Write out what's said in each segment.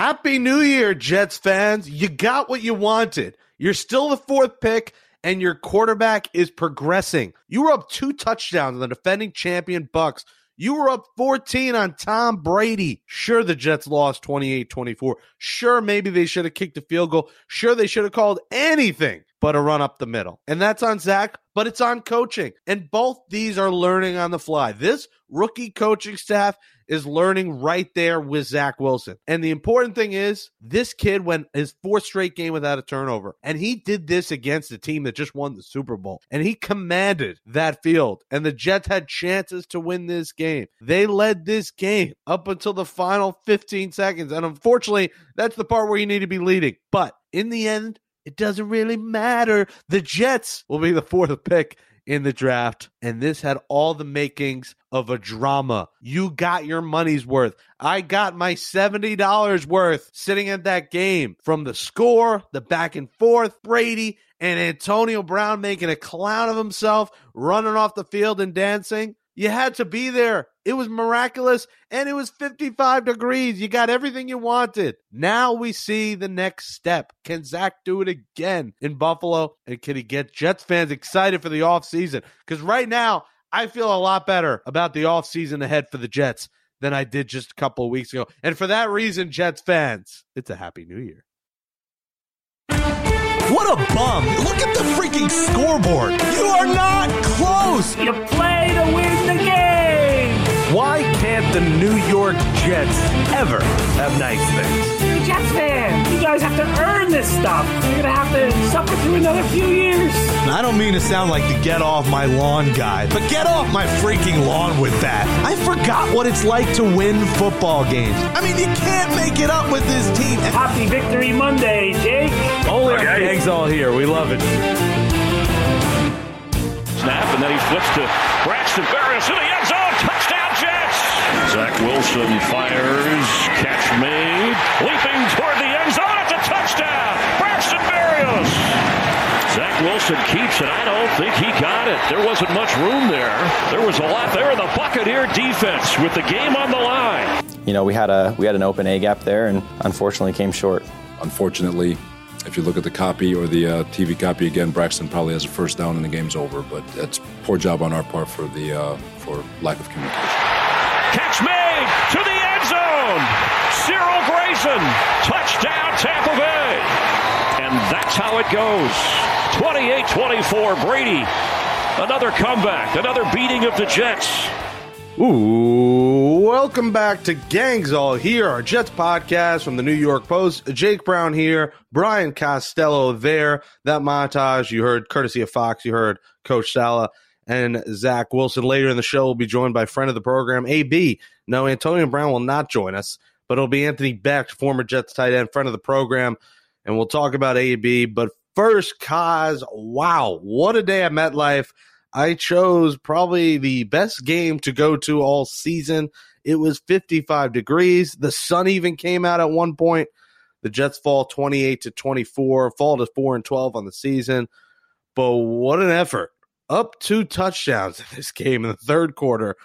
Happy New Year, Jets fans. You got what you wanted. You're still the fourth pick, and your quarterback is progressing. You were up two touchdowns on the defending champion Bucks. You were up 14 on Tom Brady. Sure, the Jets lost 28 24. Sure, maybe they should have kicked a field goal. Sure, they should have called anything but a run up the middle. And that's on Zach, but it's on coaching. And both these are learning on the fly. This rookie coaching staff is learning right there with Zach Wilson. And the important thing is, this kid went his fourth straight game without a turnover. And he did this against a team that just won the Super Bowl. And he commanded that field. And the Jets had chances to win this game. They led this game up until the final 15 seconds. And unfortunately, that's the part where you need to be leading. But in the end, it doesn't really matter. The Jets will be the fourth pick in the draft, and this had all the makings of a drama. You got your money's worth. I got my $70 worth sitting at that game from the score, the back and forth, Brady and Antonio Brown making a clown of himself, running off the field and dancing. You had to be there. It was miraculous and it was 55 degrees. You got everything you wanted. Now we see the next step. Can Zach do it again in Buffalo? And can he get Jets fans excited for the offseason? Because right now, I feel a lot better about the offseason ahead for the Jets than I did just a couple of weeks ago. And for that reason, Jets fans, it's a happy new year. What a bum. Look at the freaking scoreboard. You are not close. You play to win the game. Why can't the New York Jets ever have nice things? You're a Jets fan. You guys have to earn this stuff. You're going to have to suffer through another few years. I don't mean to sound like the get off my lawn guy, but get off my freaking lawn with that. I forgot what it's like to win football games. I mean, you can't make it up with this team. Happy Victory Monday, Jake. Only our gang's all here. We love it. Snap, and then he flips to Braxton Berrios in the end zone. Touchdown, Jets! Zach Wilson fires. Catch made. Leaping toward the end zone. It's a touchdown. Braxton Berrios. Zach Wilson keeps it. I don't think he got it. There wasn't much room there. There was a lot there in the Buccaneer defense with the game on the line. You know, we had a we had an open A gap there, and unfortunately came short. Unfortunately, if you look at the copy or the uh, TV copy again, Braxton probably has a first down and the game's over. But that's poor job on our part for the uh, for lack of communication. Catch made to the end zone. Cyril Grayson. Touchdown, Tampa Bay. And that's how it goes. 28 24. Brady. Another comeback. Another beating of the Jets. Ooh, welcome back to Gangs All Here, our Jets podcast from the New York Post. Jake Brown here, Brian Costello there. That montage you heard courtesy of Fox, you heard Coach Saleh and Zach Wilson. Later in the show, we'll be joined by friend of the program, AB. No, Antonio Brown will not join us, but it'll be Anthony Becht, former Jets tight end, friend of the program, and we'll talk about AB. But first, cause wow, what a day at MetLife. I chose probably the best game to go to all season. It was 55 degrees. The sun even came out at one point. The Jets fall 28 to 24, fall to 4 and 12 on the season. But what an effort. Up two touchdowns in this game in the third quarter.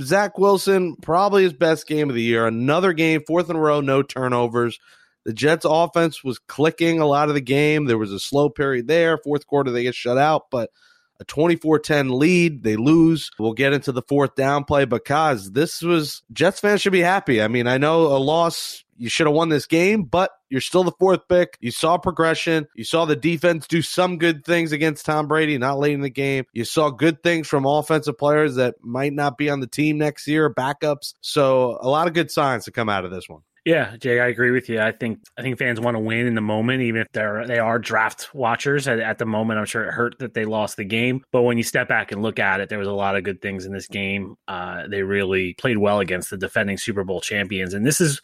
Zach Wilson, probably his best game of the year. Another game, fourth in a row, no turnovers. The Jets offense was clicking a lot of the game. There was a slow period there. Fourth quarter, they get shut out, but – a 24-10 lead. They lose. We'll get into the fourth down play because this was Jets fans should be happy. I mean, I know a loss you should have won this game, but you're still the fourth pick. You saw progression. You saw the defense do some good things against Tom Brady, not late in the game. You saw good things from offensive players that might not be on the team next year, backups. So a lot of good signs to come out of this one. Yeah, Jay, I agree with you. I think I think fans want to win in the moment, even if they're they are draft watchers at, at, the moment. I'm sure it hurt that they lost the game, but when you step back and look at it, there was a lot of good things in this game. Uh, they really played well against the defending Super Bowl champions, and this is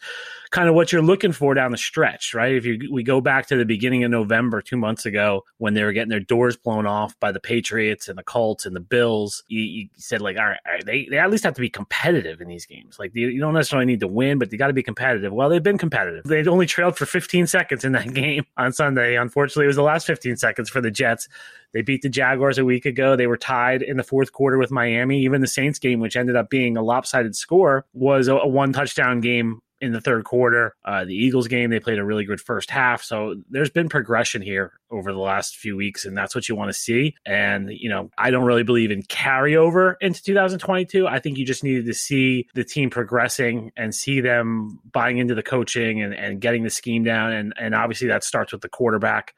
kind of what you're looking for down the stretch, right? If you we go back to the beginning of November, two months ago, when they were getting their doors blown off by the Patriots and the Colts and the Bills, you, you said like, all right, all right, they they at least have to be competitive in these games. Like you, you don't necessarily need to win, but you got to be competitive. Well, they've been competitive. They only trailed for 15 seconds in that game on Sunday. Unfortunately, it was the last 15 seconds for the Jets. They beat the Jaguars a week ago. They were tied in the fourth quarter with Miami. Even the Saints game, which ended up being a lopsided score, was a, a one touchdown game in the third quarter. Uh, the Eagles game, they played a really good first half. So there's been progression here over the last few weeks, and that's what you want to see. And, you know, I don't really believe in carryover into 2022. I think you just needed to see the team progressing and see them buying into the coaching and, and getting the scheme down. And, and obviously that starts with the quarterback.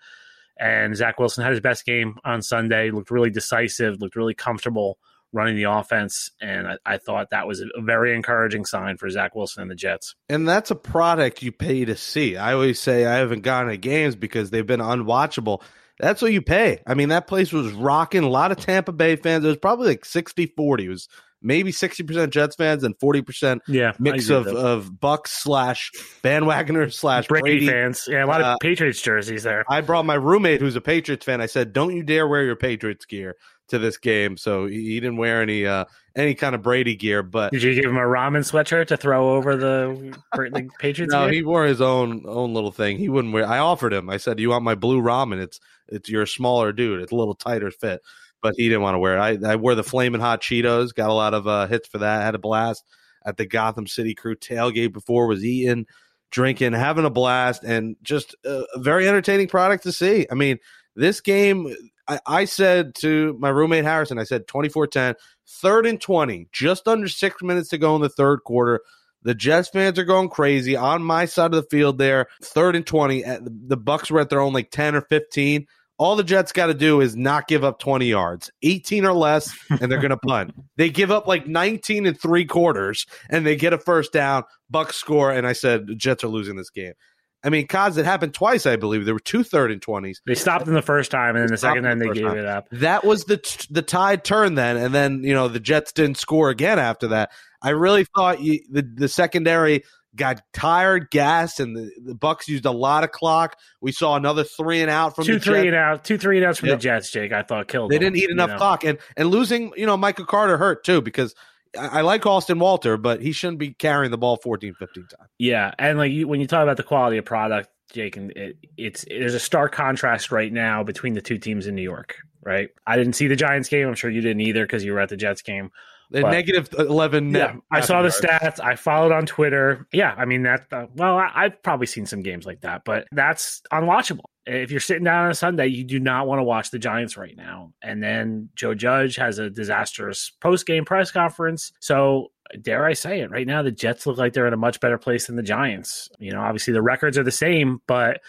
And Zach Wilson had his best game on Sunday, looked really decisive, looked really comfortable running the offense. And I, I, thought that was a very encouraging sign for Zach Wilson and the Jets. And that's a product you pay to see. I always say I haven't gone to games because they've been unwatchable. That's what you pay. I mean, that place was rocking. A lot of Tampa Bay fans. It was probably like 60 40. It was maybe 60% Jets fans and 40% yeah, mix of, of Bucks slash bandwagoners slash Brady, Brady, fans. Yeah, a lot of uh, Patriots jerseys there. I brought my roommate who's a Patriots fan. I said, don't you dare wear your Patriots gear to this game. So he didn't wear any uh, any kind of Brady gear. But did you give him a ramen sweatshirt to throw over the, the Patriots? no, gear? he wore his own own little thing. He wouldn't wear. I offered him. I said, "You want my blue ramen? It's it's you're a smaller dude. It's a little tighter fit." But he didn't want to wear it. I, I wore the flaming hot Cheetos. Got a lot of uh, hits for that. Had a blast at the Gotham City Crew tailgate before. Was eating, drinking, having a blast, and just a very entertaining product to see. I mean, this game I, I said to my roommate Harrison, I said 24 10, third and 20, just under six minutes to go in the third quarter. The Jets fans are going crazy on my side of the field there. Third and 20. Uh, the Bucks were at their own like 10 or 15. All the Jets got to do is not give up 20 yards, 18 or less, and they're going to punt. They give up like 19 and three quarters, and they get a first down. Bucks score, and I said, the Jets are losing this game. I mean, Cos, it happened twice, I believe. There were two third and twenties. They stopped them the first time, and then the second time the they gave time. it up. That was the the tide turn then, and then you know the Jets didn't score again after that. I really thought you, the the secondary got tired, gassed, and the, the Bucks used a lot of clock. We saw another three and out from two the three Jets. and out, two three and outs from yep. the Jets. Jake, I thought killed. They them, didn't eat enough know? clock, and and losing, you know, Michael Carter hurt too because I like Austin Walter, but he shouldn't be carrying the ball 14, 15 times. Yeah, and like you, when you talk about the quality of product, Jake, and it, it's there's a stark contrast right now between the two teams in New York. Right, I didn't see the Giants game. I'm sure you didn't either because you were at the Jets game. The negative eleven. Yeah, I saw the stats. I followed on Twitter. Yeah, I mean that. Uh, well, I, I've probably seen some games like that, but that's unwatchable. If you're sitting down on a Sunday, you do not want to watch the Giants right now. And then Joe Judge has a disastrous post game press conference. So dare I say it, right now the Jets look like they're in a much better place than the Giants. You know, obviously the records are the same, but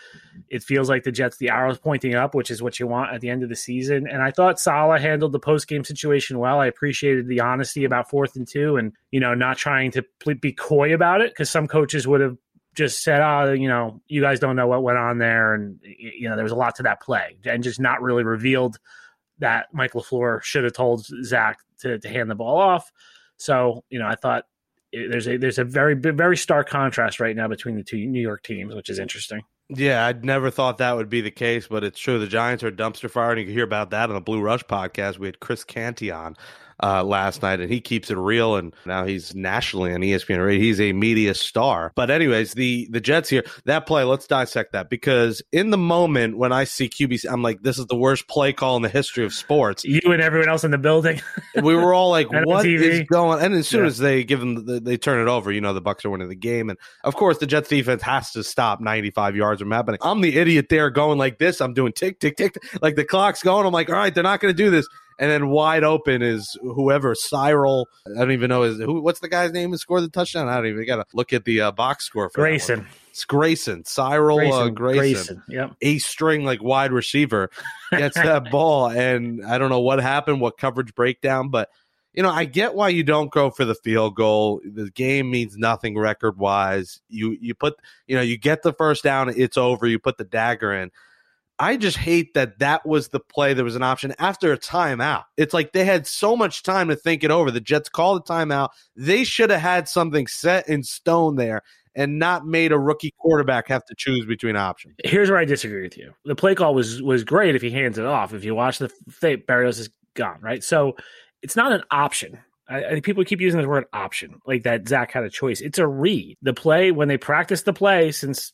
it feels like the Jets, the arrows pointing up, which is what you want at the end of the season. And I thought Saleh handled the post game situation well. I appreciated the honesty about fourth and two, and you know, not trying to be coy about it because some coaches would have just said, "Oh, you know, you guys don't know what went on there," and you know, there was a lot to that play, and just not really revealed that Mike LaFleur should have told Zach to, to hand the ball off. So, you know, I thought there's a there's a very very stark contrast right now between the two New York teams, which is interesting. Yeah, I'd never thought that would be the case, but it's true. The Giants are dumpster fire, and you can hear about that on the Blue Rush podcast. We had Chris Canty on uh, last night, and he keeps it real. And now he's nationally on ESPN. He's a media star. But anyways, the the Jets here, that play, let's dissect that because in the moment when I see QB, I'm like, this is the worst play call in the history of sports. You and everyone else in the building. we were all like, what is going? And as soon yeah. as they give them, the, they turn it over. You know, the Bucks are winning the game, and of course, the Jets defense has to stop 95 yards from happening. I'm the idiot there going like this. I'm doing tick tick tick, like the clock's going. I'm like, all right, they're not going to do this and then wide open is whoever Cyril. I don't even know his who. What's the guy's name who scored the touchdown? I don't even got to look at the uh, box score for Grayson. It's Grayson, Cyril Grayson. Uh, Grayson, Grayson. Yep. A string like wide receiver gets that ball, and I don't know what happened, what coverage breakdown, but you know, I get why you don't go for the field goal. The game means nothing record wise. You you put you know you get the first down, it's over. You put the dagger in. I just hate that that was the play that was an option after a timeout. It's like they had so much time to think it over. The Jets called a timeout. They should have had something set in stone there and not made a rookie quarterback have to choose between options. Here's where I disagree with you. The play call was was great if he hands it off. If you watch the tape, Berrios is gone, right? So it's not an option. I, I, people keep using the word option, like that Zach had a choice. It's a read. The play, when they practice the play since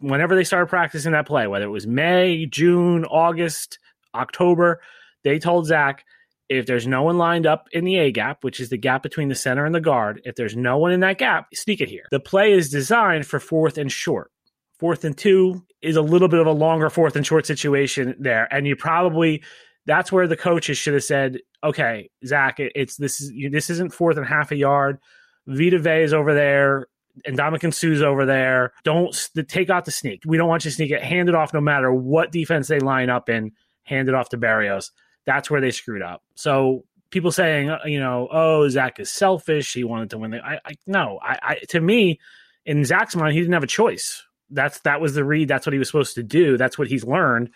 whenever they started practicing that play, whether it was May, June, August, October, they told Zach, if there's no one lined up in the A gap, which is the gap between the center and the guard, if there's no one in that gap, sneak it here. The play is designed for fourth and short. Fourth and two is a little bit of a longer fourth and short situation there. And you probably, that's where the coaches should have said, okay, Zach, it's this is this isn't fourth and half a yard. Vita Vea is over there and Ndamukong Suh's over there. Don't take out the sneak. We don't want you to sneak it. Hand it off no matter what defense they line up in. Hand it off to Berrios. That's where they screwed up. So people saying, uh, you know, oh, Zach is selfish. He wanted to win. The, I, I no, I, I to me, in Zach's mind, he didn't have a choice. That's that was the read. That's what he was supposed to do. That's what he's learned.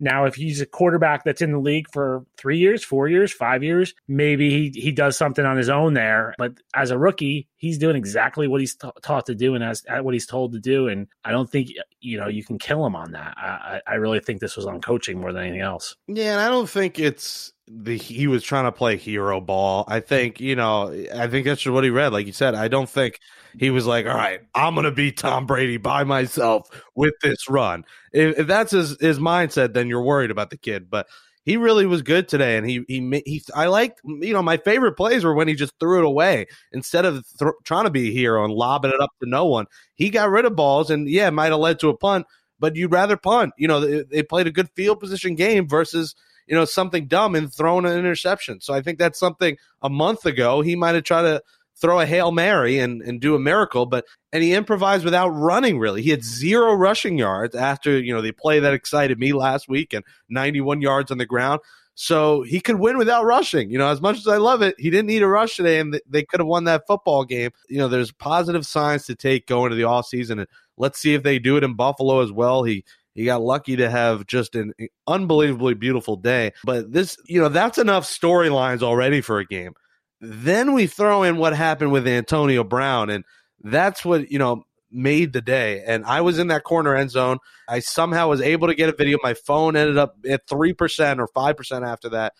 Now, if he's a quarterback that's in the league for three years, four years, five years, maybe he, he does something on his own there. But as a rookie, he's doing exactly what he's t- taught to do and as what he's told to do. And I don't think you know you can kill him on that. I, I really think this was on coaching more than anything else. Yeah, and I don't think it's the he was trying to play hero ball. I think you know, I think that's what he read. Like you said, I don't think he was like, "All right, I'm to beat Tom Brady by myself with this run." If, if, that's his his mindset, then you're worried about the kid. But he really was good today, and he he he. I like you know my favorite plays were when he just threw it away instead of th- trying to be a hero and lobbing it up to no one. He got rid of balls, and yeah, might have led to a punt, but you'd rather punt. You know, they, they played a good field position game versus you know, something dumb and thrown an interception. So I think that's something a month ago he might have tried to throw a Hail Mary and, and do a miracle, but and he improvised without running really. He had zero rushing yards after, you know, the play that excited me last week and 91 yards on the ground. So he could win without rushing. You know, as much as I love it, he didn't need a rush today and they could have won that football game. You know, there's positive signs to take going to the off season and let's see if they do it in Buffalo as well. He he got lucky to have just an unbelievably beautiful day. But this, you know, that's enough storylines already for a game. Then we throw in what happened with Antonio Brown, and that's what, you know, made the day. And I was in that corner end zone. I somehow was able to get a video. My phone ended up at 3% or 5% after that.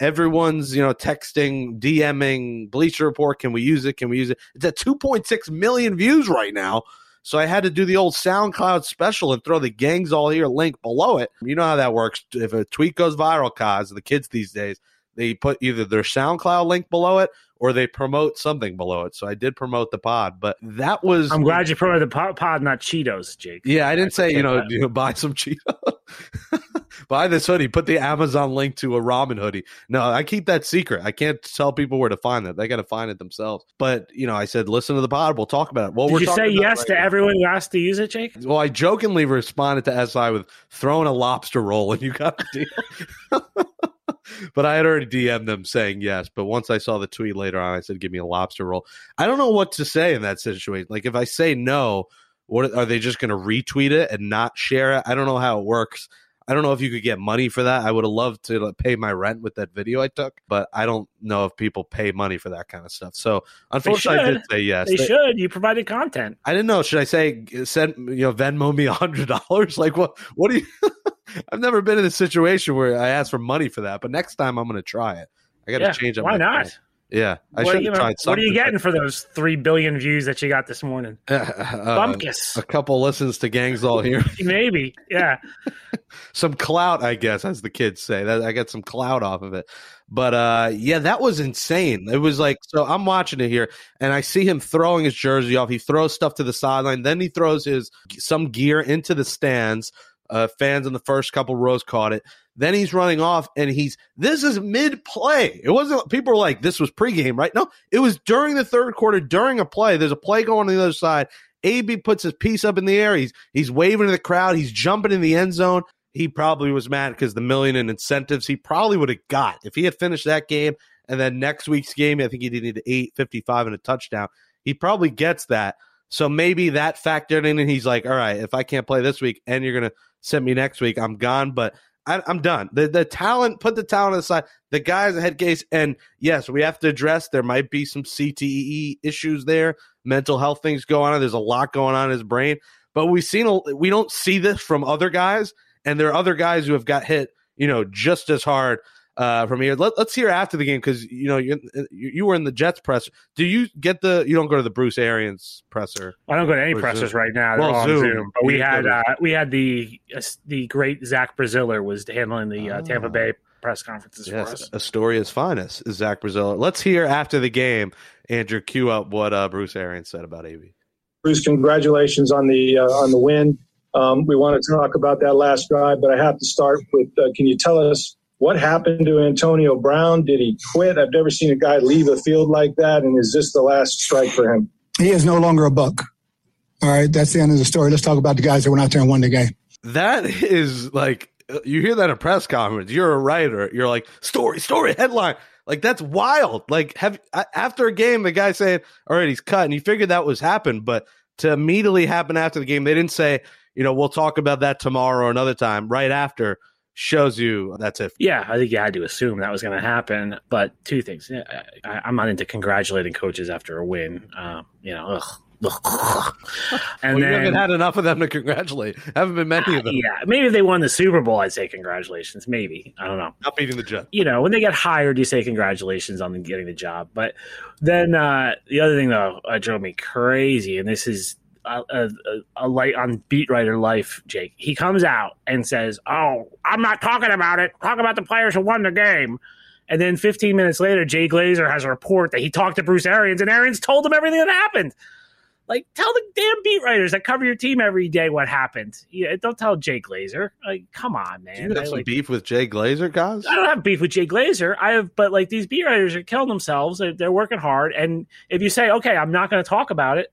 Everyone's, you know, texting, DMing, Bleacher Report. Can we use it? Can we use it? It's at 2.6 million views right now. So I had to do the old SoundCloud special and throw the gangs all here link below it. You know how that works. If a tweet goes viral, cause the kids these days, they put either their SoundCloud link below it or they promote something below it. So I did promote the pod, but that was. I'm glad you promoted the pod, not Cheetos, Jake. Yeah, I didn't I say you know you buy some Cheetos, buy this hoodie, put the Amazon link to a ramen hoodie. No, I keep that secret. I can't tell people where to find that. They got to find it themselves. But you know, I said listen to the pod. We'll talk about it. Well, did you say yes right to now. everyone who asked to use it, Jake? Well, I jokingly responded to SI with throwing a lobster roll, and you got the deal. but I had already DM'd them saying yes. But once I saw the tweet later on, I said, "Give me a lobster roll." I don't know what to say in that situation. Like if I say no, what are they just going to retweet it and not share it? I don't know how it works. I don't know if you could get money for that. I would have loved to pay my rent with that video I took, but I don't know if people pay money for that kind of stuff. So unfortunately, I did say yes. They, they should. You provided content. I didn't know. Should I say send you know Venmo me a hundred dollars? Like what? What do you? I've never been in a situation where I asked for money for that, but next time I'm going to try it. I got to yeah, change up. Why not? Yeah, I what, should you have know, tried something. What are you getting for those three billion views that you got this morning? Uh, Bumpkus. A couple listens to Gangs All Here. Maybe, yeah. some clout, I guess, as the kids say. That I got some clout off of it. But uh, yeah, that was insane. It was like so. I'm watching it here, and I see him throwing his jersey off. He throws stuff to the sideline, then he throws his some gear into the stands. Uh, fans in the first couple rows caught it. Then he's running off, and he's this is mid play. It wasn't people were like this was pregame, right? No, it was during the third quarter, during a play. There's a play going on the other side. AB puts his piece up in the air. He's he's waving to the crowd. He's jumping in the end zone. He probably was mad because the million in incentives he probably would have got if he had finished that game. And then next week's game, I think he did need eight fifty five and a touchdown. He probably gets that. So maybe that factored in, and he's like, "All right, if I can't play this week, and you're gonna send me next week, I'm gone." But I, am done. The the talent, put the talent aside. The guy's head case, and yes, we have to address. There might be some CTE issues there, mental health things going on. There's a lot going on in his brain, but we've seen a, we don't see this from other guys, and there are other guys who have got hit, you know, just as hard uh, from here. Let, us hear after the game because you know you, you were in the Jets press. Do you get the? You don't go to the Bruce Arians presser. I don't go to any pressers Zoom. right now. They're well, on Zoom. Zoom. But we had uh, we had the uh, the great Zach Braziller was handling the uh, Tampa Bay press conferences for Yes, us. Astoria's finest is Zach Braziller. Let's hear after the game, Andrew, cue up what uh, Bruce Arians said about AB. Bruce, congratulations on the uh, on the win. Um, we want to talk about that last drive, but I have to start with: uh, Can you tell us what happened to Antonio Brown? Did he quit? I've never seen a guy leave a field like that, and is this the last strike for him? He is no longer a buck. All right, that's the end of the story. Let's talk about the guys that went out there and won the game. That is like you hear that in a press conference. You're a writer. You're like story, story, headline. Like that's wild. Like have after a game, the guy saying, "All right, he's cut," and you figured that was happened, but to immediately happen after the game, they didn't say, you know, we'll talk about that tomorrow or another time. Right after shows you that's it. Yeah, I think you had to assume that was going to happen. But two things: I, am not into congratulating coaches after a win. Um, you know, ugh. and well, then, you haven't had enough of them to congratulate. Haven't been many of them. Yeah, maybe if they won the Super Bowl, I'd say congratulations. Maybe I don't know. Not beating the Jets. You know, when they get hired, you say congratulations on getting the job. But then uh, the other thing though uh, drove me crazy, and this is a, a, a, light on beat writer life, Jake. He comes out and says, "Oh, I'm not talking about it. Talk about the players who won the game." And then 15 minutes later, Jay Glazer has a report that he talked to Bruce Arians, and Arians told him everything that happened. Like, tell the damn beat writers that cover your team every day what happened. Yeah, don't tell Jay Glazer. Like, come on, man. Do you have I, some like, beef with Jay Glazer, guys? I don't have beef with Jay Glazer. I have, but like these beat writers are killing themselves. They're, they're working hard, and if you say, okay, I'm not going to talk about it,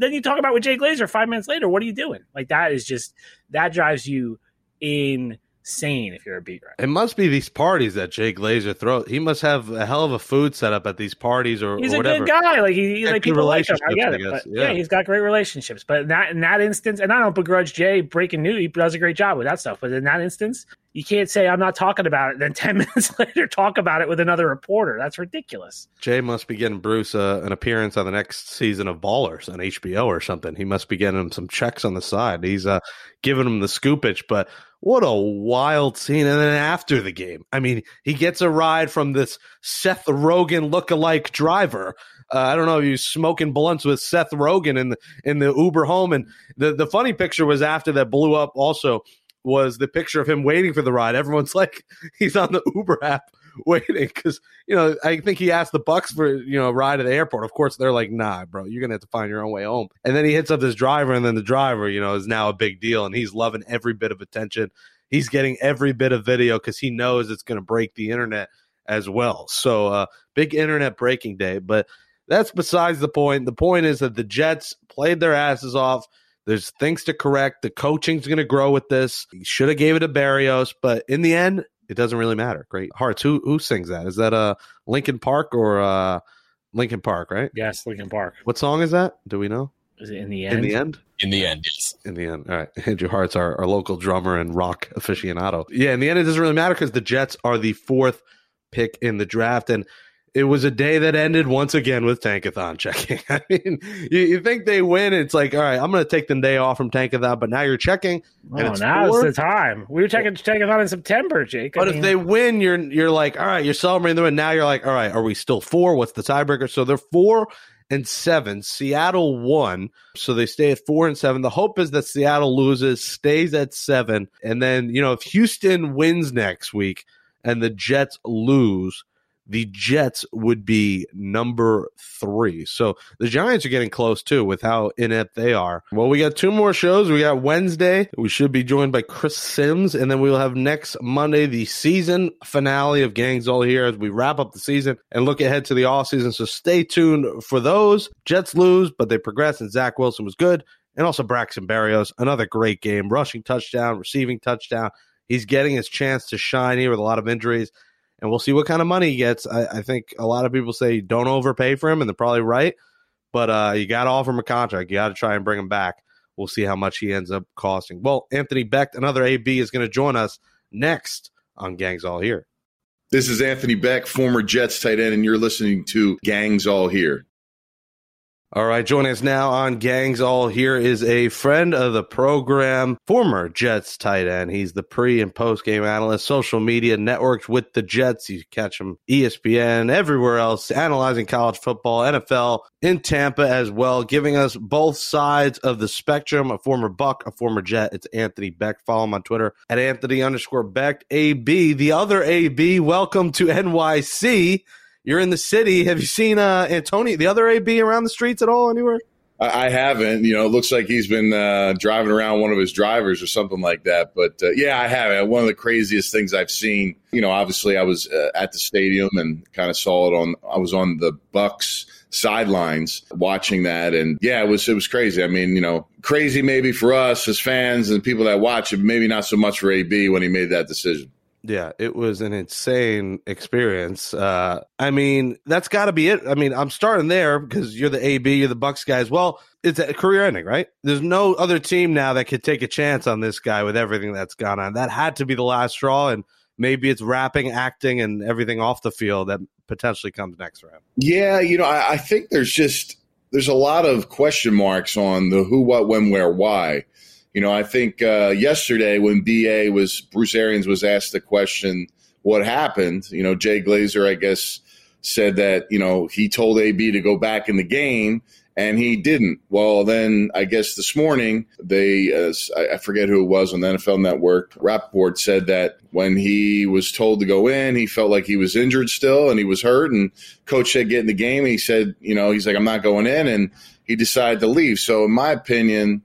then you talk about with Jay Glazer five minutes later. What are you doing? Like that is just that drives you in insane if you're a beat writer. It must be these parties that Jay Glazer throws. He must have a hell of a food set up at these parties or, he's or a whatever. good guy. Like he, like people like him. I get it. I but yeah. yeah. he's got great relationships. But in that in that instance, and I don't begrudge Jay breaking new. He does a great job with that stuff. But in that instance, you can't say I'm not talking about it. Then ten minutes later, talk about it with another reporter. That's ridiculous. Jay must be getting Bruce uh, an appearance on the next season of Ballers on HBO or something. He must be getting him some checks on the side. He's uh, giving him the scoopage, but what a wild scene. And then after the game, I mean, he gets a ride from this Seth Rogen look-alike driver. Uh, I don't know if he's smoking blunts with Seth Rogen in the in the Uber home. And the, the funny picture was after that blew up also was the picture of him waiting for the ride. Everyone's like, he's on the Uber app waiting because you know I think he asked the Bucks for you know a ride to the airport. Of course, they're like, "Nah, bro, you're gonna have to find your own way home." And then he hits up this driver, and then the driver, you know, is now a big deal, and he's loving every bit of attention. He's getting every bit of video because he knows it's gonna break the internet as well. So, uh, big internet breaking day, but. That's besides the point. The point is that the Jets played their asses off. There's things to correct. The coaching's going to grow with this. He should have gave it to Berrios, but in the end, it doesn't really matter. Great hearts. Who who sings that? Is that uh Linkin Park or uh Linkin Park? Right? Yes, Linkin Park. What song is that? Do we know? Is it in the end? In the end. In the end, yes. In the end, all right. Andrew Hart's our, our local drummer and rock aficionado. Yeah, in the end, it doesn't really matter because the Jets are the fourth pick in the draft, and it was a day that ended once again with Tankathon checking. I mean, you, you think they win, it's like, all right, I'm going to take the day off from Tankathon, but now you're checking. And oh, now four. the time. We were checking Tankathon in September, Jake. I but mean, if they win, you're you're like, all right, you're celebrating the win. Now you're like, all right, are we still four? What's the tiebreaker? So they're four and seven. Seattle won, so they stay at four and seven. The hope is that Seattle loses, stays at seven, and then you know if Houston wins next week and the Jets lose the Jets would be number three. So the Giants are getting close too with how inept they are. Well, we got two more shows. We got Wednesday. We should be joined by Chris Sims, and then we'll have next Monday the season finale of Gangs All Here as we wrap up the season and look ahead to the off season. So stay tuned for those. Jets lose, but they progress, and Zach Wilson was good. And also Braxton Berrios, another great game, rushing touchdown, receiving touchdown. He's getting his chance to shine here with a lot of injuries and we'll see what kind of money he gets. I, I, think a lot of people say don't overpay for him, and they're probably right. But uh, you got to offer him a contract. You got to try and bring him back. We'll see how much he ends up costing. Well, Anthony Becht, another AB, is going to join us next on Gangs All Here. This is Anthony Becht, former Jets tight end, and you're listening to Gangs All Here. All right, joining us now on Gangs All here is a friend of the program, former Jets tight end. He's the pre and post game analyst, social media networked with the Jets. You catch him ESPN, everywhere else, analyzing college football, NFL in Tampa as well, giving us both sides of the spectrum. A former Buck, a former Jet. It's Anthony Becht. Follow him on Twitter at Anthony underscore Becht. AB. The other AB. Welcome to NYC you're in the city. Have you seen uh, Antonio, the other AB, around the streets at all anywhere? I, haven't. You know, it looks like he's been uh, driving around one of his drivers or something like that. But uh, yeah, I have. One of the craziest things I've seen. You know, obviously I was uh, at the stadium and kind of saw it on. I was on the Bucks sidelines watching that and yeah it was it was crazy i mean you know crazy maybe for us as fans and people that watch it maybe not so much for ab when he made that decision yeah, it was an insane experience. Uh, I mean, that's got to be it. I mean, I'm starting there because you're the AB, you're the Bucks guys. Well, it's a career ending, right? There's no other team now that could take a chance on this guy with everything that's gone on. That had to be the last straw, and maybe it's rapping, acting, and everything off the field that potentially comes next for him. Yeah, you know, I, I think there's just there's a lot of question marks on the who, what, when, where, why. You know, I think uh, yesterday when BA was Bruce Arians was asked the question, "What happened?" You know, Jay Glazer, I guess, said that you know he told AB to go back in the game, and he didn't. Well, then I guess this morning they, uh, I forget who it was on the NFL Network. Rapoport said that when he was told to go in, he felt like he was injured still and he was hurt, and coach said get in the game. he said, you know, he's like, I'm not going in, and he decided to leave. So, in my opinion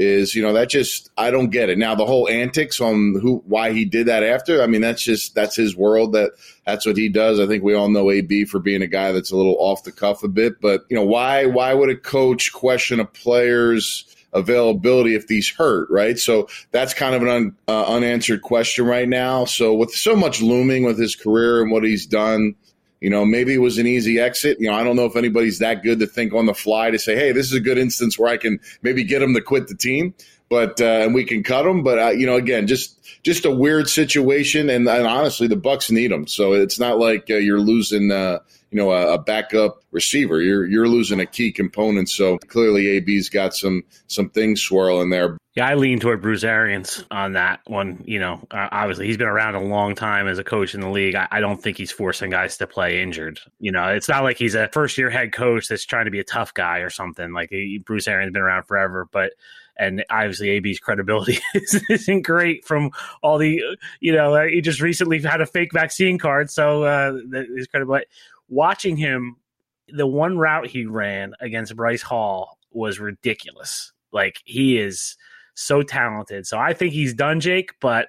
is you know that just I don't get it. Now the whole antics on who why he did that after, I mean that's just that's his world that that's what he does. I think we all know AB for being a guy that's a little off the cuff a bit, but you know why why would a coach question a player's availability if he's hurt, right? So that's kind of an un, uh, unanswered question right now. So with so much looming with his career and what he's done, you know, maybe it was an easy exit. You know, I don't know if anybody's that good to think on the fly to say, hey, this is a good instance where I can maybe get him to quit the team, but uh, and we can cut him. But uh, you know, again, just just a weird situation, and, and honestly, the Bucks need him. So it's not like uh, you're losing. Uh, you know, a, a, backup receiver. You're you're losing a key component. So clearly, AB's got some some things swirling there. Yeah, I lean toward Bruce Arians on that one. You know, uh, obviously he's been around a long time as a coach in the league. I, I, don't think he's forcing guys to play injured. You know, it's not like he's a first year head coach that's trying to be a tough guy or something. Like he, Bruce Arians been around forever, but and obviously AB's credibility isn't great from all the you know uh, he just recently had a fake vaccine card, so uh, his credibility. Watching him, the one route he ran against Bryce Hall was ridiculous. Like he is so talented. So I think he's done, Jake. But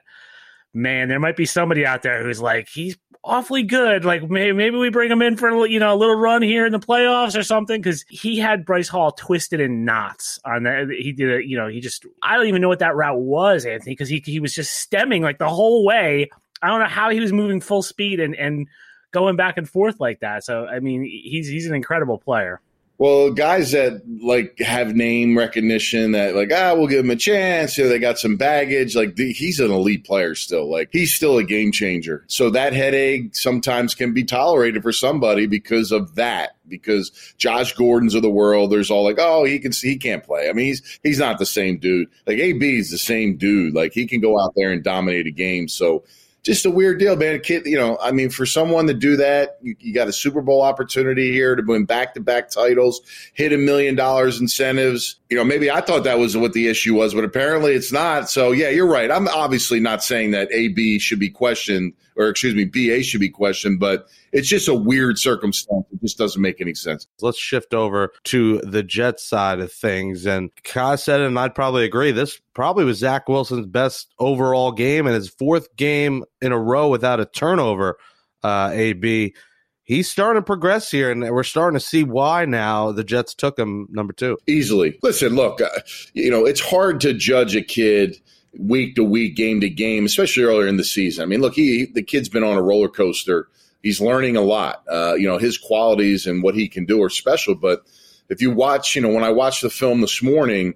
man, there might be somebody out there who's like, he's awfully good. Like maybe, maybe we bring him in for you know a little run here in the playoffs or something because he had Bryce Hall twisted in knots on that. He did a you know he just I don't even know what that route was, Anthony, because he he was just stemming like the whole way. I don't know how he was moving full speed and and going back and forth like that. So I mean, he's he's an incredible player. Well, guys that like have name recognition that like ah we'll give him a chance. You know, they got some baggage. Like the, he's an elite player still. Like he's still a game changer. So that headache sometimes can be tolerated for somebody because of that. Because Josh Gordon's of the world, there's all like oh he can he can't play. I mean he's he's not the same dude. Like AB is the same dude. Like he can go out there and dominate a game. So just a weird deal, man. Kid, you know, I mean, for someone to do that, you, you got a Super Bowl opportunity here to win back to back titles, hit a million dollars incentives. You know, maybe I thought that was what the issue was, but apparently it's not. So, yeah, you're right. I'm obviously not saying that AB should be questioned, or excuse me, BA should be questioned, but it's just a weird circumstance. It just doesn't make any sense. Let's shift over to the Jets side of things. And Kai said and I'd probably agree. This probably was Zach Wilson's best overall game and his fourth game in a row without a turnover. Uh, AB, he's starting to progress here, and we're starting to see why now the Jets took him number two easily. Listen, look, uh, you know it's hard to judge a kid week to week, game to game, especially earlier in the season. I mean, look, he the kid's been on a roller coaster he's learning a lot. Uh, you know, his qualities and what he can do are special. But if you watch, you know, when I watched the film this morning,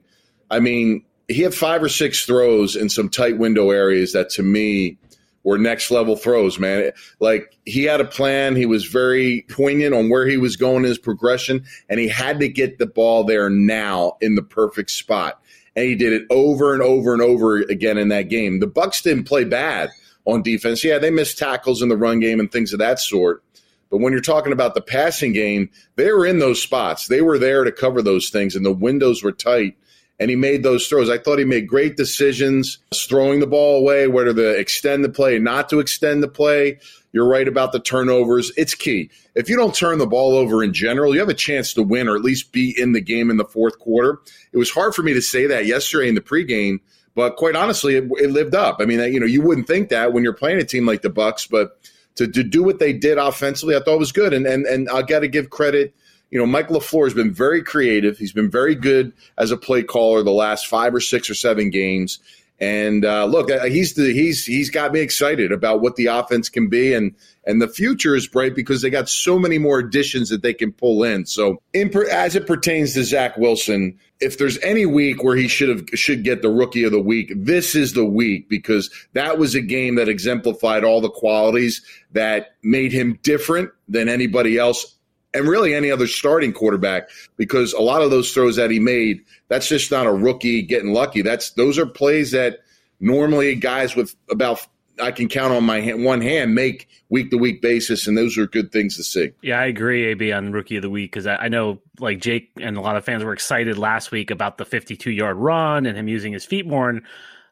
I mean, he had five or six throws in some tight window areas that to me were next level throws, man. Like he had a plan. He was very poignant on where he was going in his progression, and he had to get the ball there now in the perfect spot. And he did it over and over and over again in that game. The Bucks didn't play bad on defense. Yeah, they missed tackles in the run game and things of that sort. But when you're talking about the passing game, they were in those spots. They were there to cover those things, and the windows were tight and he made those throws. I thought he made great decisions, throwing the ball away, whether to extend the play, not to extend the play. You're right about the turnovers. It's key. If you don't turn the ball over in general, you have a chance to win or at least be in the game in the fourth quarter. It was hard for me to say that yesterday in the pregame, but quite honestly, it, it lived up. I mean, you know, you wouldn't think that when you're playing a team like the Bucks, but to, to do what they did offensively, I thought was good. And and and I got to give credit – you know, Mike LaFleur has been very creative. He's been very good as a play caller the last five or six or seven games. And uh, look, uh, he's the, he's he's got me excited about what the offense can be, and and the future is bright because they got so many more additions that they can pull in. So, in, as it pertains to Zach Wilson, if there's any week where he should have should get the rookie of the week, this is the week because that was a game that exemplified all the qualities that made him different than anybody else and really any other starting quarterback because a lot of those throws that he made, that's just not a rookie getting lucky. That's those are plays that normally guys with about I can count on my hand, one hand make week to week basis, and those are good things to see. Yeah, I agree, AB, on rookie of the week because I, I, know like Jake and a lot of fans were excited last week about the 52 yard run and him using his feet more. And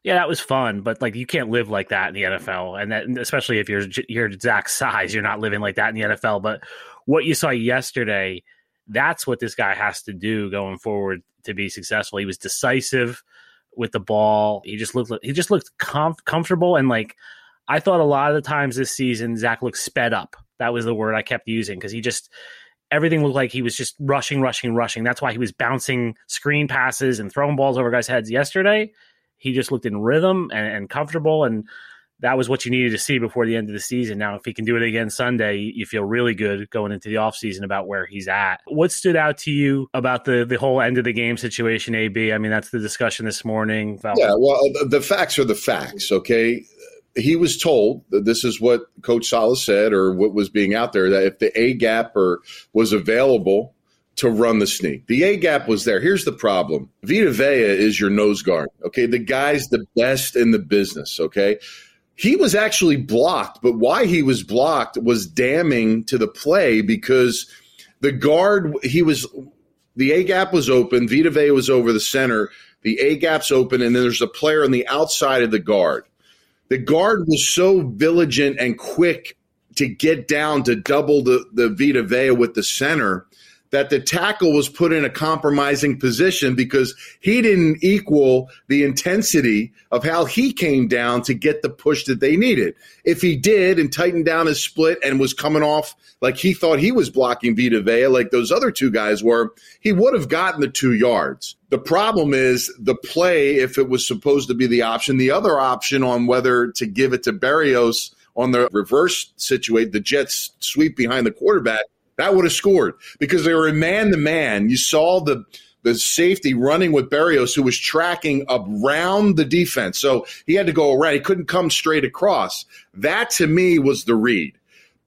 yeah, that was fun, but like you can't live like that in the NFL, and that especially if you're you're Zach's size, you're not living like that in the NFL. But what you saw yesterday, that's what this guy has to do going forward to be successful. He was decisive with the ball. He just looked he just looked comf- comfortable and like I thought a lot of the times this season Zach looked sped up. That was the word I kept using because he just everything looked like he was just rushing, rushing, rushing. That's why he was bouncing screen passes and throwing balls over guys' heads yesterday. He just looked in rhythm and, and comfortable and that was what you needed to see before the end of the season. Now, if he can do it again Sunday, you feel really good going into the offseason about where he's at. What stood out to you about the, the whole end of the game situation, AB? I mean, that's the discussion this morning. Yeah, well, uh, the facts are the facts, okay? He was told that this is what Coach Saleh said, or what was being out there, that if the A gap or was available, to run the sneak. The A gap was there. Here's the problem. Vita Vea is your nose guard. Okay. The guy's the best in the business. Okay he was actually blocked, but why he was blocked was damning to the play because the guard he was the A gap was open, Vita Vea was over the center, the A gap's open, and then there's a player on the outside of the guard. The guard was so vigilant and quick to get down to double the, the Vita Vea with the center that the tackle was put in a compromising position because he didn't equal the intensity of how he came down to get the push that they needed. If he did and tightened down his split and was coming off like he thought he was blocking Vita Vea, like those other two guys were, he would have gotten the two yards. The problem is the play, if it was supposed to be the option, the other option on whether to give it to Berrios on the reverse situation, the Jets sweep behind the quarterback that would have scored because they were man to man. You saw the the safety running with Berrios, who was tracking around the defense. So he had to go around. He couldn't come straight across. That to me was the read.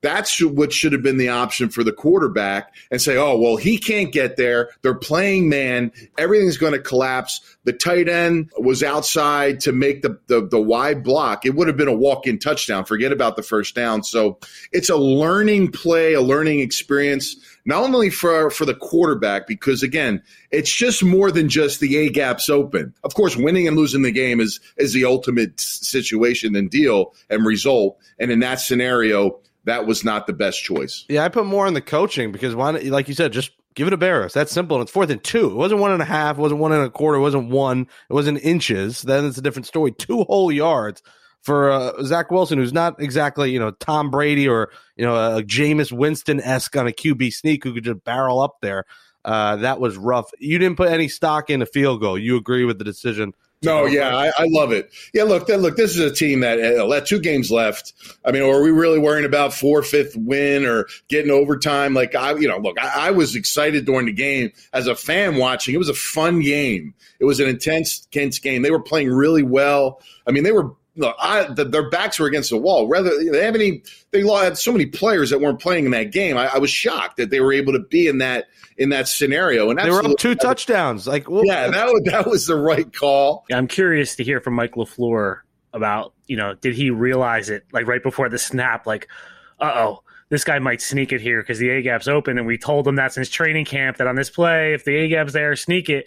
That's what should have been the option for the quarterback and say, oh, well, he can't get there. They're playing man. Everything's going to collapse. The tight end was outside to make the, the, the wide block. It would have been a walk in touchdown. Forget about the first down. So it's a learning play, a learning experience, not only for, for the quarterback, because again, it's just more than just the A gaps open. Of course, winning and losing the game is, is the ultimate situation and deal and result. And in that scenario, that was not the best choice. Yeah, I put more on the coaching because why, Not, like you said, just give it a Berrios. That's simple. And it's fourth and two. It wasn't one and a half. It wasn't one and a quarter. It wasn't one. It wasn't inches. Then it's a different story. Two whole yards for uh, Zach Wilson, who's not exactly you know Tom Brady or you know a Jameis Winston esque on a QB sneak who could just barrel up there. Uh, that was rough. You didn't put any stock in a field goal. You agree with the decision no, yeah, I, I, love it. Yeah, look, look, this is a team that uh, two games left. I mean, are we really worrying about four, fifth win or getting overtime? Like, I, you know, look, I, I, was excited during the game as a fan watching. It was a fun game. It was an intense, intense game. They were playing really well. I mean, they were look, I, the, their backs were against the wall. Rather, they have any, they had so many players that weren't playing in that game. I, I, was shocked that they were able to be in that in that scenario. And they were up two touchdowns. Like, well, yeah, that was, that was the right call. I'm curious to hear from Mike LaFleur about, you know, did he realize it like right before the snap? Like, uh oh, this guy might sneak it here because the A gap's open, and we told him that since training camp that on this play, if the A gap's there, sneak it.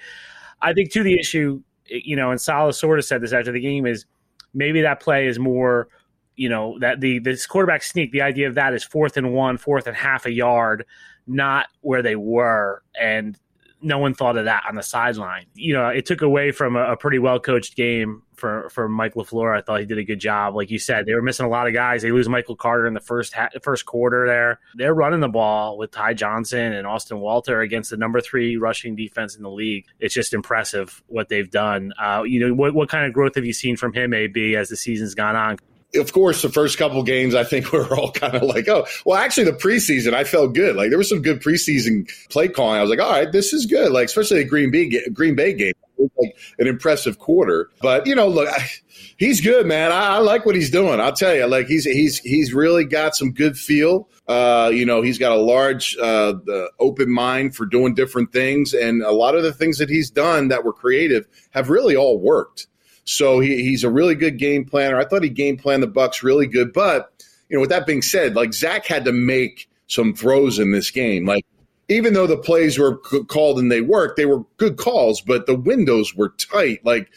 I think to the issue, you know, and Saleh sort of said this after the game is maybe that play is more, you know, that the this quarterback sneak. The idea of that is fourth and one, fourth and half a yard, not where they were, and no one thought of that on the sideline. You know, it took away from a, a pretty well coached game for for Mike LaFleur. I thought he did a good job. Like you said, they were missing a lot of guys. They lose Michael Carter in the first ha- first quarter. There, they're running the ball with Ty Johnson and Austin Walter against the number three rushing defense in the league. It's just impressive what they've done. Uh, you know, what what kind of growth have you seen from him, AB, as the season's gone on? Of course, the first couple games, I think we are all kind of like, oh, well, actually, the preseason, I felt good. Like there was some good preseason play calling. I was like, all right, this is good. Like especially the Green Bay Green Bay game, was like an impressive quarter. But you know, look, I, he's good, man. I, I, like what he's doing. I'll tell you, like he's he's he's really got some good feel. Uh, you know, he's got a large uh, open mind for doing different things, and a lot of the things that he's done that were creative have really all worked. So he, he's a really good game planner. I thought he game planned the Bucs really good. But you know, with that being said, like Zach had to make some throws in this game. Like even though the plays were called and they worked, they were good calls, but the windows were tight. Like,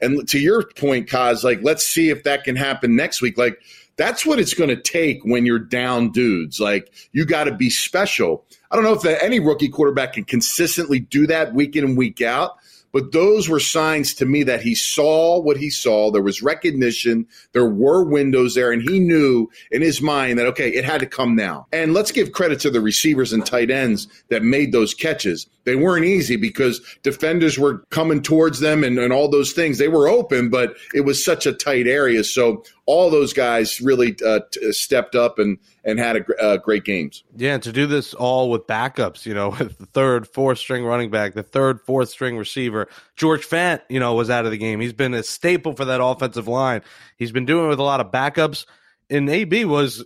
and to your point, Kaz, like let's see if that can happen next week. Like that's what it's going to take when you're down dudes. Like you got to be special. I don't know if any rookie quarterback can consistently do that week in and week out. But those were signs to me that he saw what he saw. There was recognition. There were windows there, and he knew in his mind that, okay, it had to come now. And let's give credit to the receivers and tight ends that made those catches. They weren't easy because defenders were coming towards them and, and all those things. They were open, but it was such a tight area. So all those guys really uh, t- stepped up and and had a uh, great games. Yeah, to do this all with backups, you know, with the third, fourth string running back, the third, fourth string receiver. George Fant, you know, was out of the game. He's been a staple for that offensive line. He's been doing it with a lot of backups. And AB was,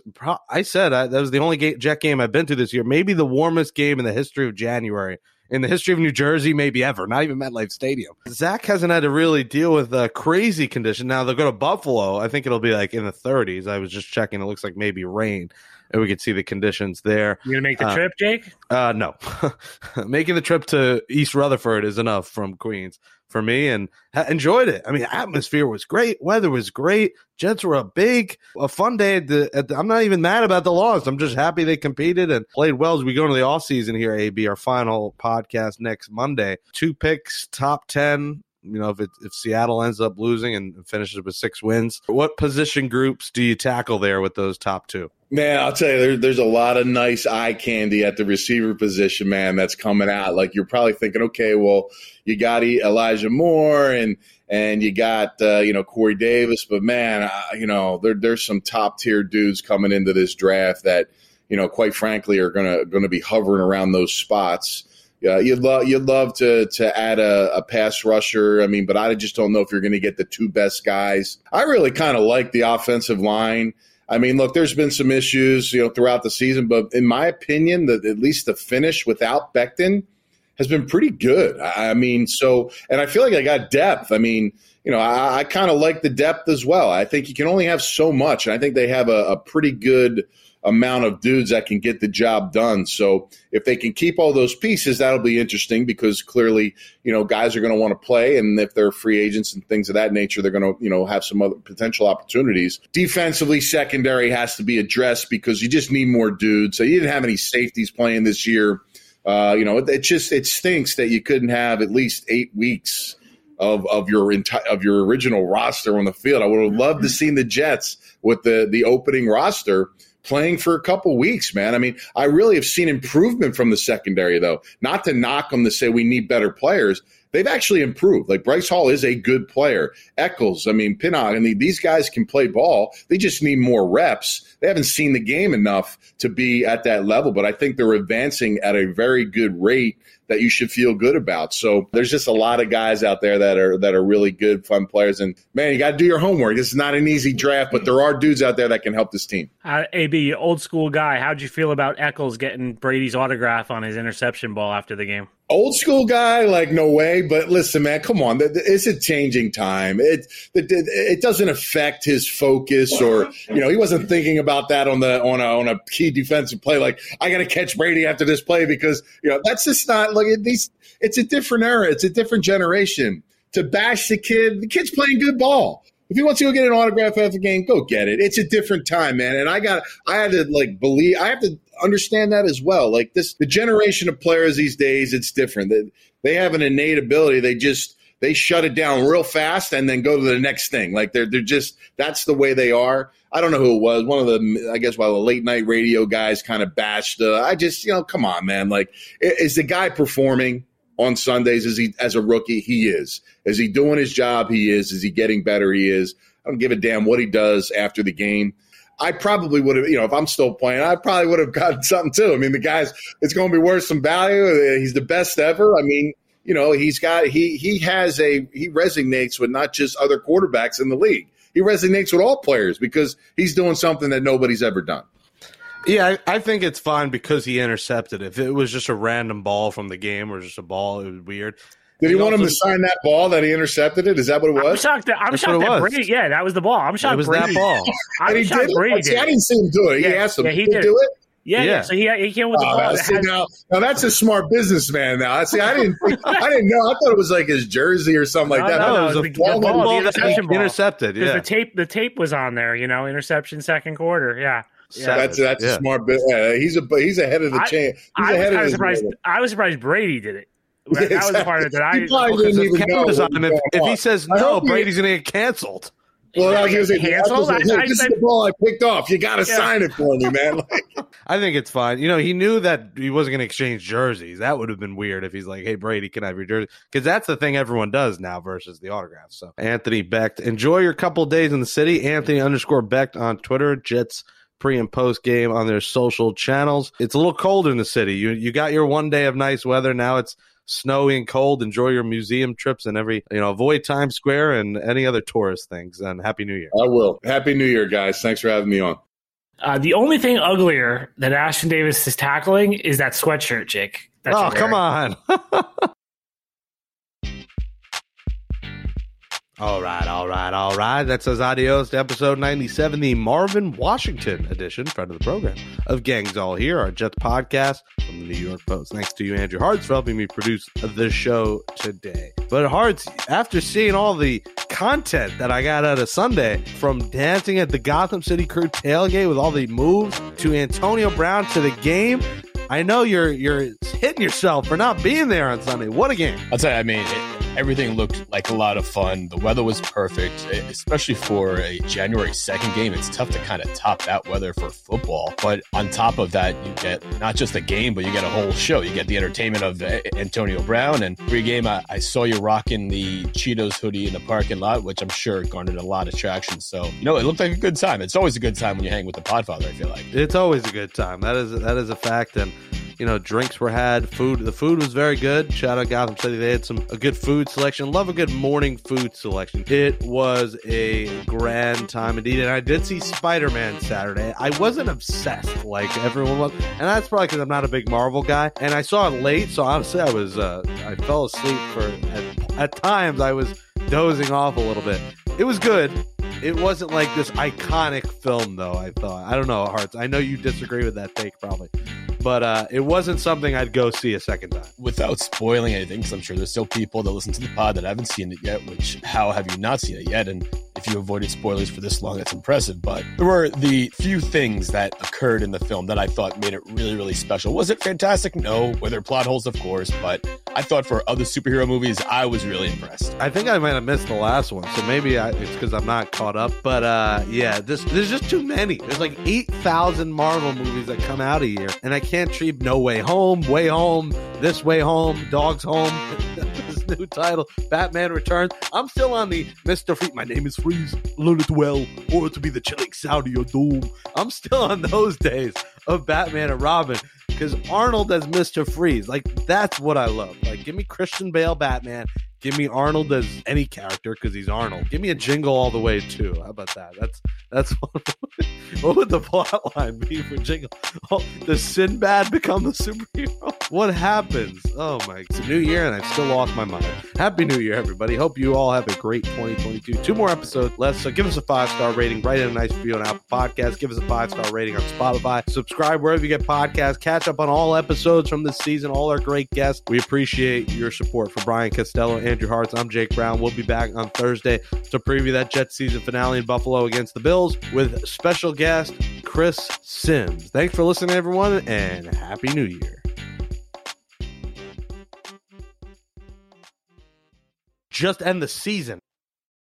I said that was the only Jet game I've been to this year. Maybe the warmest game in the history of January in the history of New Jersey, maybe ever, not even MetLife Stadium. Zach hasn't had to really deal with a crazy condition. Now they'll go to Buffalo. I think it'll be like in the 30s. I was just checking. It looks like maybe rain, and we could see the conditions there. You gonna make the uh, trip, Jake? Uh, no. Making the trip to East Rutherford is enough from Queens for me and ha- enjoyed it. I mean, atmosphere was great, weather was great. Jets were a big, a fun day. At the, at the, I'm not even mad about the loss. I'm just happy they competed and played well as we go into the off season here. AB, our final podcast next Monday. Two picks, top ten. You know, if it, if Seattle ends up losing and finishes with six wins, what position groups do you tackle there with those top two? Man, I'll tell you, there, there's a lot of nice eye candy at the receiver position, man, that's coming out. Like you're probably thinking, okay, well, you got Elijah Moore and and you got uh, you know Corey Davis, but man, uh, you know there, there's some top tier dudes coming into this draft that you know quite frankly are gonna gonna be hovering around those spots. Yeah, you'd love you'd love to to add a, a, pass rusher. I mean, but I just don't know if you're going to get the two best guys. I really kind of like the offensive line. I mean, look, there's been some issues, you know, throughout the season, but in my opinion, that at least the finish without Becton has been pretty good. I mean, so, and I feel like I got depth. I mean, you know, I, I kind of like the depth as well. I think you can only have so much. And I think they have a, a pretty good amount of dudes that can get the job done. So if they can keep all those pieces, that'll be interesting because clearly, you know, guys are going to want to play. And if they're free agents and things of that nature, they're going to, you know, have some other potential opportunities. Defensively, secondary has to be addressed because you just need more dudes. So you didn't have any safeties playing this year. Uh, you know, it, it, just it stinks that you couldn't have at least eight weeks of of your entire of your original roster on the field. I would have loved to seen the Jets with the the opening roster playing for a couple weeks, man. I mean, I really have seen improvement from the secondary, though. Not to knock them to say we need better players. They've actually improved. Like Bryce Hall is a good player. Echols, I mean, Pinnock, I mean, these guys can play ball. They just need more reps. They haven't seen the game enough to be at that level, but I think they're advancing at a very good rate that you should feel good about. So there's just a lot of guys out there that are that are really good, fun players. And man, you got to do your homework. This is not an easy draft, but there are dudes out there that can help this team. Uh, AB, old school guy, how'd you feel about Echols getting Brady's autograph on his interception ball after the game? Old school guy, like no way. But listen, man, come on. It's a changing time. It, it doesn't affect his focus, or you know, he wasn't thinking about that on the on a on a key defensive play. Like I got to catch Brady after this play because you know that's just not like these. It's a different era. It's a different generation. To bash the kid, the kid's playing good ball. If he wants to go get an autograph after the game, go get it. It's a different time, man. And I got, I had to like believe, I have to understand that as well. Like this, the generation of players these days, it's different. They, they have an innate ability. They just, they shut it down real fast and then go to the next thing. Like they're, they're just, that's the way they are. I don't know who it was. One of the, I guess, while the late night radio guys kind of bashed. Uh, I just, you know, come on, man. Like, is the guy performing? on Sundays is he as a rookie? He is. Is he doing his job? He is. Is he getting better? He is. I don't give a damn what he does after the game. I probably would have, you know, if I'm still playing, I probably would have gotten something too. I mean, the guy's it's going to be worth some value. Uh, he's the best ever. I mean, you know, he's got he he has a he resonates with not just other quarterbacks in the league. He resonates with all players because he's doing something that nobody's ever done. Yeah, I, I, think it's fine because he intercepted. If it was just a random ball from the game or just a ball, it was weird. Did he, he want him to sign that ball that he intercepted it? Is that what it was? I'm shocked that I'm That's shocked that Brady. Yeah, that was the ball. I'm shocked. It was Brady. that ball. I'm shocked Brady. Did. See, I didn't see him do it. Yeah, he asked him. Yeah, he did. do it. Yeah, yeah, So he he came with the oh, ball. See, now, now that's a smart businessman. Now, see, I didn't, I didn't know. I thought it was like his jersey or something like that. No, no, it was, the, ball, the ball, the interception ball. intercepted. Yeah, the tape, the tape was on there. You know, interception second quarter. Yeah. Yeah, that's that's yeah. a smart bit. Yeah, uh, he's a he's ahead of the chain. He's I, ahead was, of surprised. I was surprised Brady did it. That, exactly. was the part that I. Probably didn't even know. If, if he says no, Brady's going to get canceled. Well, I was going to say, canceled. I, I, this I, is the ball I picked off. You got to yeah. sign it for me, man. Like, I think it's fine. You know, he knew that he wasn't going to exchange jerseys. That would have been weird if he's like, "Hey, Brady, can I have your jersey?" Because that's the thing everyone does now versus the autograph. So, Anthony Becht, enjoy your couple days in the city. Anthony underscore Becht on Twitter. Jets pre and post game on their social channels. It's a little cold in the city. You you got your one day of nice weather. Now it's snowy and cold. Enjoy your museum trips and every you know avoid Times Square and any other tourist things. And Happy New Year. I will. Happy New Year, guys. Thanks for having me on. Uh, the only thing uglier that Ashtyn Davis is tackling is that sweatshirt, Jake. oh, come on. All right, all right, all right. That says adios to episode 97, the Marvin Washington edition, friend of the program, of Gangs All Here, our Jets podcast from the New York Post. Thanks to you, Andrew Hartz, for helping me produce the show today. But Hartz, after seeing all the content that I got out of Sunday, from dancing at the Gotham City Crew tailgate with all the moves to Antonio Brown to the game, I know you're you're hitting yourself for not being there on Sunday. What a game! I'll tell you, I mean, it, everything looked like a lot of fun. The weather was perfect, especially for a January 2nd game. It's tough to kind of top that weather for football. But on top of that, you get not just a game, but you get a whole show. You get the entertainment of eh, Antonio Brown. And pre-game, I, I saw you rocking the Cheetos hoodie in the parking lot, which I'm sure garnered a lot of traction. So, you know, it looked like a good time. It's always a good time when you hang with the Podfather, I feel like. It's always a good time. That is that is a fact. And you know, drinks were had. Food, the food was very good. Shout out Gotham City. They had some a good food selection. Love a good morning food selection. It was a grand time indeed. And I did see Spider Man Saturday. I wasn't obsessed like everyone was, and that's probably because I'm not a big Marvel guy. And I saw it late, so honestly, I was uh, I fell asleep for at, at times. I was dozing off a little bit. It was good. It wasn't like this iconic film, though. I thought. I don't know, Hartz. I know you disagree with that take, probably but uh, it wasn't something I'd go see a second time. Without spoiling anything, because I'm sure there's still people that listen to the pod that haven't seen it yet, which how have you not seen it yet? And if you avoided spoilers for this long, that's impressive. But there were the few things that occurred in the film that I thought made it really, really special. Was it fantastic? No. Were there plot holes? Of course. But I thought for other superhero movies, I was really impressed. I think I might have missed the last one, so maybe I, it's because I'm not caught up. But uh, yeah, this there's just too many. There's like eight thousand Marvel movies that come out a year, and I can't treat No Way Home, Way Home, This Way Home, Dogs Home. new title, Batman Returns. I'm still on the Mr. Freeze. My name is Freeze. Learn it well, or to be the chilling sound of your doom. I'm still on those days of Batman and Robin because Arnold as Mr. Freeze, like that's what I love. Like, give me Christian Bale Batman. Give me Arnold as any character because he's Arnold. Give me a jingle all the way too. How about that? That's that's what, would the plot line be for jingle? Oh, does Sinbad become the superhero? What happens? Oh my! It's a new year and I've still lost my mind. Happy New Year, everybody! Hope you all have a great 2022. Two more episodes. Let's uh, give us a five star rating. Write in a nice review on Apple Podcasts. Give us a five star rating on Spotify. Subscribe wherever you get podcasts. Catch up on all episodes from this season. All our great guests. We appreciate your support for Brian Costello, Andrew Hartz. I'm Jake Brown. We'll be back on Thursday to preview that Jets season finale in Buffalo against the Bills with special guest Chris Sims. Thanks for listening, everyone, and Happy New Year. Just end the season.